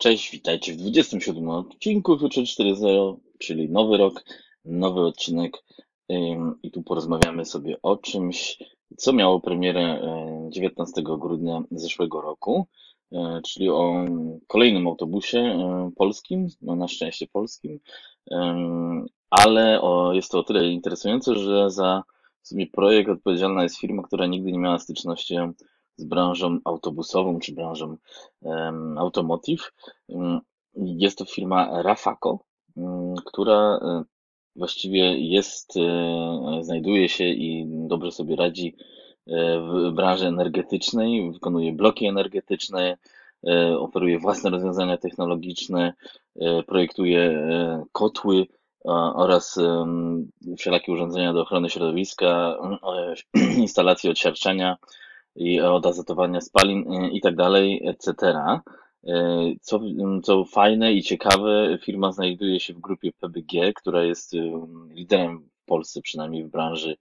Cześć, witajcie w 27 odcinku Future 4.0, czyli nowy rok, nowy odcinek. I tu porozmawiamy sobie o czymś, co miało premierę 19 grudnia zeszłego roku, e, czyli o kolejnym autobusie e, polskim, no na szczęście polskim, ale jest to o tyle interesujące, że za sobie projekt odpowiedzialna jest firma, która nigdy nie miała styczności z branżą autobusową czy branżą um, automotive. Jest to firma Rafaco, która e, właściwie jest, e, znajduje się i dobrze sobie radzi e, w branży energetycznej, wykonuje bloki energetyczne, oferuje własne rozwiązania technologiczne, projektuje kotły oraz wszelakie urządzenia do ochrony środowiska, instalacje odsiarczania, i od azotowania spalin y, i tak dalej, etc. Y, co, co fajne i ciekawe, firma znajduje się w grupie PBG, która jest y, liderem w Polsce, przynajmniej w branży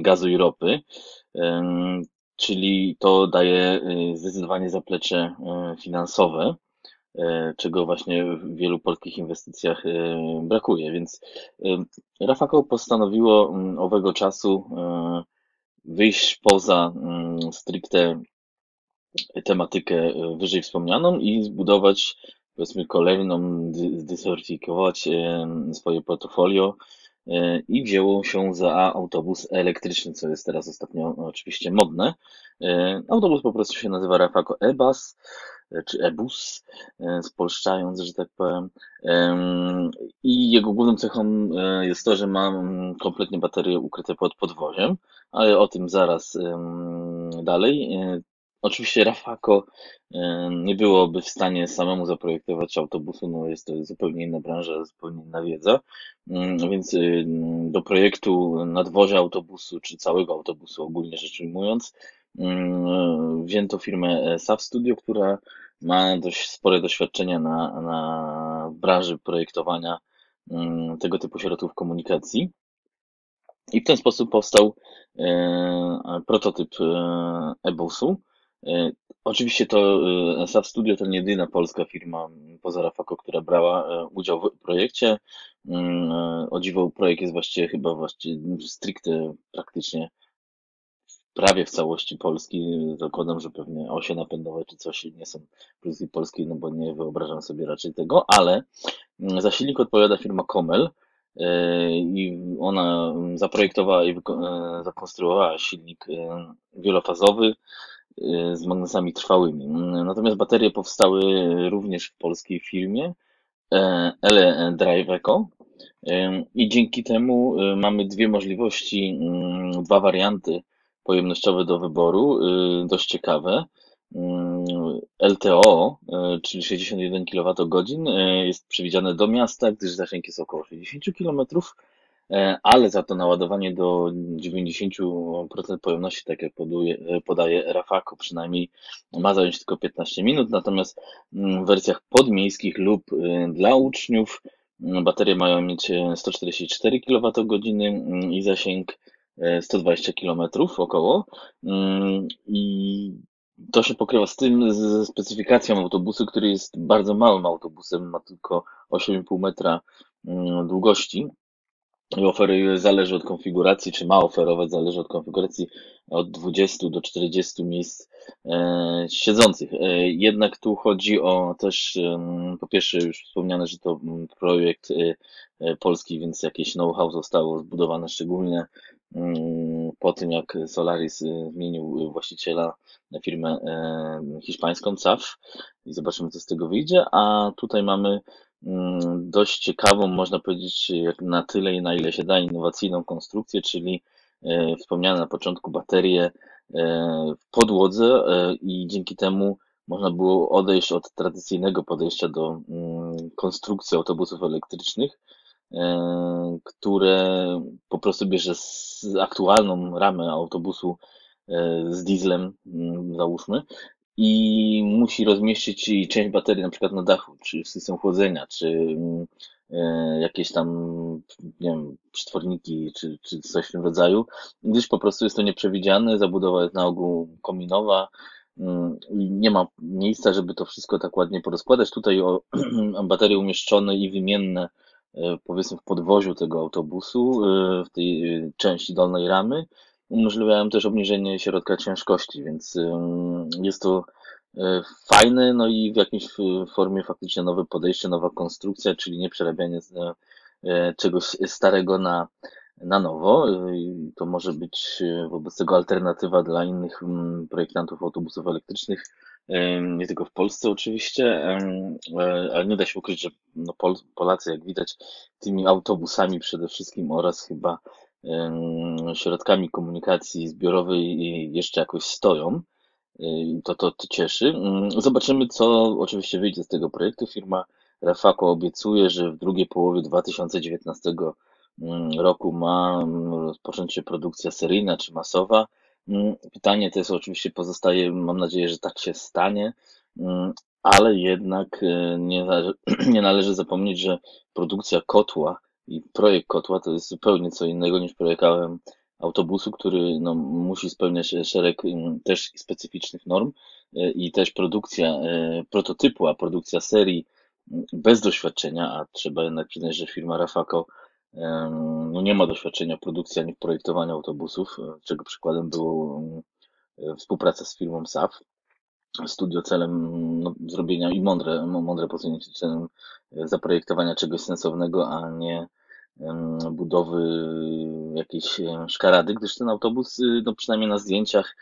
gazu i ropy, czyli to daje zdecydowanie zaplecze finansowe, czego właśnie w wielu polskich inwestycjach brakuje. Więc Rafako postanowiło owego czasu wyjść poza mm, stricte tematykę e, wyżej wspomnianą i zbudować powiedzmy kolejną, zdywersyfikować e, swoje portfolio e, i wzięło się za autobus elektryczny, co jest teraz ostatnio oczywiście modne. Autobus po prostu się nazywa Rafako E-Bus czy E-Bus, spolszczając, że tak powiem. I jego główną cechą jest to, że ma mm, kompletnie baterie ukryte pod podwoziem ale o tym zaraz dalej. E, oczywiście Rafako nie byłoby w stanie samemu zaprojektować autobusu, no jest to zupełnie inna branża, zupełnie inna wiedza, mm, więc y, do projektu nadwozia autobusu, czy całego autobusu ogólnie rzecz ujmując, wzięto firmę SAF Studio, która ma dość spore doświadczenia na, na branży projektowania mm, tego typu środków komunikacji. I w ten sposób powstał e, prototyp e, e-busu. E, oczywiście to SAP Studio to nie jedyna polska firma poza Rafako, która brała udział w projekcie. Mm, o dziwo projekt jest właściwie chyba właściwie stricte praktycznie prawie w całości Polski. Zakładam, że pewnie osie napędowe czy coś nie są produkcji polskiej, no bo nie wyobrażam sobie raczej tego, ale mm, za silnik odpowiada firma Komel, E, i ona zaprojektowała i e, zakonstruowała silnik e, wielofazowy z magnesami trwałymi. Natomiast baterie powstały również w polskiej firmie Ele Drive Eco i dzięki temu mamy dwie możliwości, dwa warianty pojemnościowe do wyboru, dość ciekawe. Mm, LTO, e, czyli 61 kWh, jest przewidziane do miasta, gdyż zasięg jest około 60 km, ale za to naładowanie do 90% pojemności, tak jak podaje Rafako, przynajmniej ma zająć tylko 15 minut, natomiast mm, w wersjach podmiejskich lub dla uczniów baterie mają mieć 144 kWh i zasięg 120 km około. I to się pokrywa z tym, ze specyfikacją autobusu, który jest bardzo małym autobusem, ma tylko 8,5 metra mm, długości i oferuje, zależy od konfiguracji, czy ma oferować, zależy od konfiguracji od 20 do 40 miejsc e, siedzących. E, jednak tu chodzi o też, e, po pierwsze już wspomniane, że to mm, projekt e, e, polski, więc jakieś know-how zostało zbudowane szczególnie mm, po tym, jak Solaris e, zmienił właściciela na firmę hiszpańską CAF i zobaczymy, co z tego wyjdzie, a tutaj mamy Mm, dość ciekawą, można powiedzieć, jak na tyle, na ile się da, innowacyjną konstrukcję, czyli e, wspomniane na początku baterie e, w podłodze e, i dzięki temu można było odejść od tradycyjnego podejścia do mm, konstrukcji autobusów elektrycznych, które po prostu bierze z aktualną ramę autobusu z dieslem, mm, załóżmy, i musi rozmieścić część baterii na przykład na dachu, czy system chłodzenia, czy mm, e, jakieś tam, nie wiem, przetworniki, czy, czy coś w tym rodzaju, gdyż po prostu jest to nieprzewidziane, zabudowa jest na ogół kominowa, mm, i nie ma miejsca, żeby to wszystko tak ładnie porozkładać. Tutaj o baterie umieszczone i wymienne, e, powiedzmy, w podwoziu tego autobusu, e, w tej e, części dolnej ramy, umożliwiają też obniżenie środka ciężkości, więc jest to fajne, no i w jakiejś formie faktycznie nowe podejście, nowa konstrukcja, czyli nie przerabianie czegoś starego na na nowo. To może być e, wobec tego alternatywa dla innych mm, projektantów autobusów elektrycznych, e, nie tylko w Polsce oczywiście, e, ale nie da się ukryć, że no Polacy, jak widać, tymi autobusami przede wszystkim oraz chyba środkami komunikacji zbiorowej jeszcze jakoś stoją. To, to, to cieszy. Mm, zobaczymy, co oczywiście wyjdzie z tego projektu. Firma Rafaco obiecuje, że w drugiej połowie 2019 Mm, roku ma mm, rozpocząć się produkcja seryjna czy masowa. Mm, pytanie to jest oczywiście pozostaje, mam nadzieję, że tak się stanie, ale jednak e, nie, nie należy zapomnieć, że produkcja kotła i projekt kotła to jest zupełnie co innego niż projekt autobusu, który no, musi spełniać szereg też specyficznych norm e, i też produkcja e, prototypu, a produkcja serii bez doświadczenia, a trzeba jednak przyznać, że firma Rafaco no nie ma doświadczenia w produkcji ani w projektowaniu autobusów, e, czego przykładem było e, współpraca z firmą SAF. Studio celem no, zrobienia i mądre, mądre posunięcie celem e, zaprojektowania czegoś sensownego, a nie budowy jakiejś szkarady, gdyż ten autobus, no przynajmniej na zdjęciach,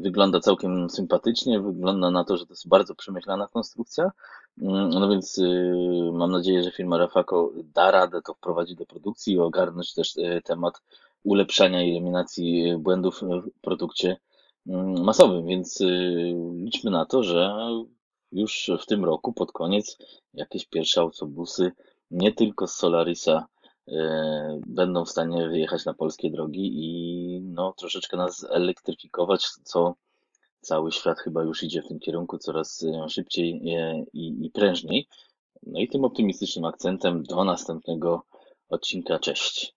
wygląda całkiem sympatycznie, wygląda na to, że to jest bardzo przemyślana konstrukcja, Mm, no więc y, mam nadzieję, że firma Rafaco da radę to wprowadzić do produkcji i ogarnąć też y, temat ulepszania i eliminacji błędów w produkcie mm, masowym, więc y, liczmy na to, że już w tym roku, pod koniec, jakieś pierwsze autobusy nie tylko z Solarisa będą w stanie wyjechać na polskie drogi i no, troszeczkę nas elektryfikować, co Cały świat chyba już idzie w tym kierunku coraz e, szybciej e, i, i prężniej. No i tym optymistycznym akcentem do następnego odcinka. Cześć.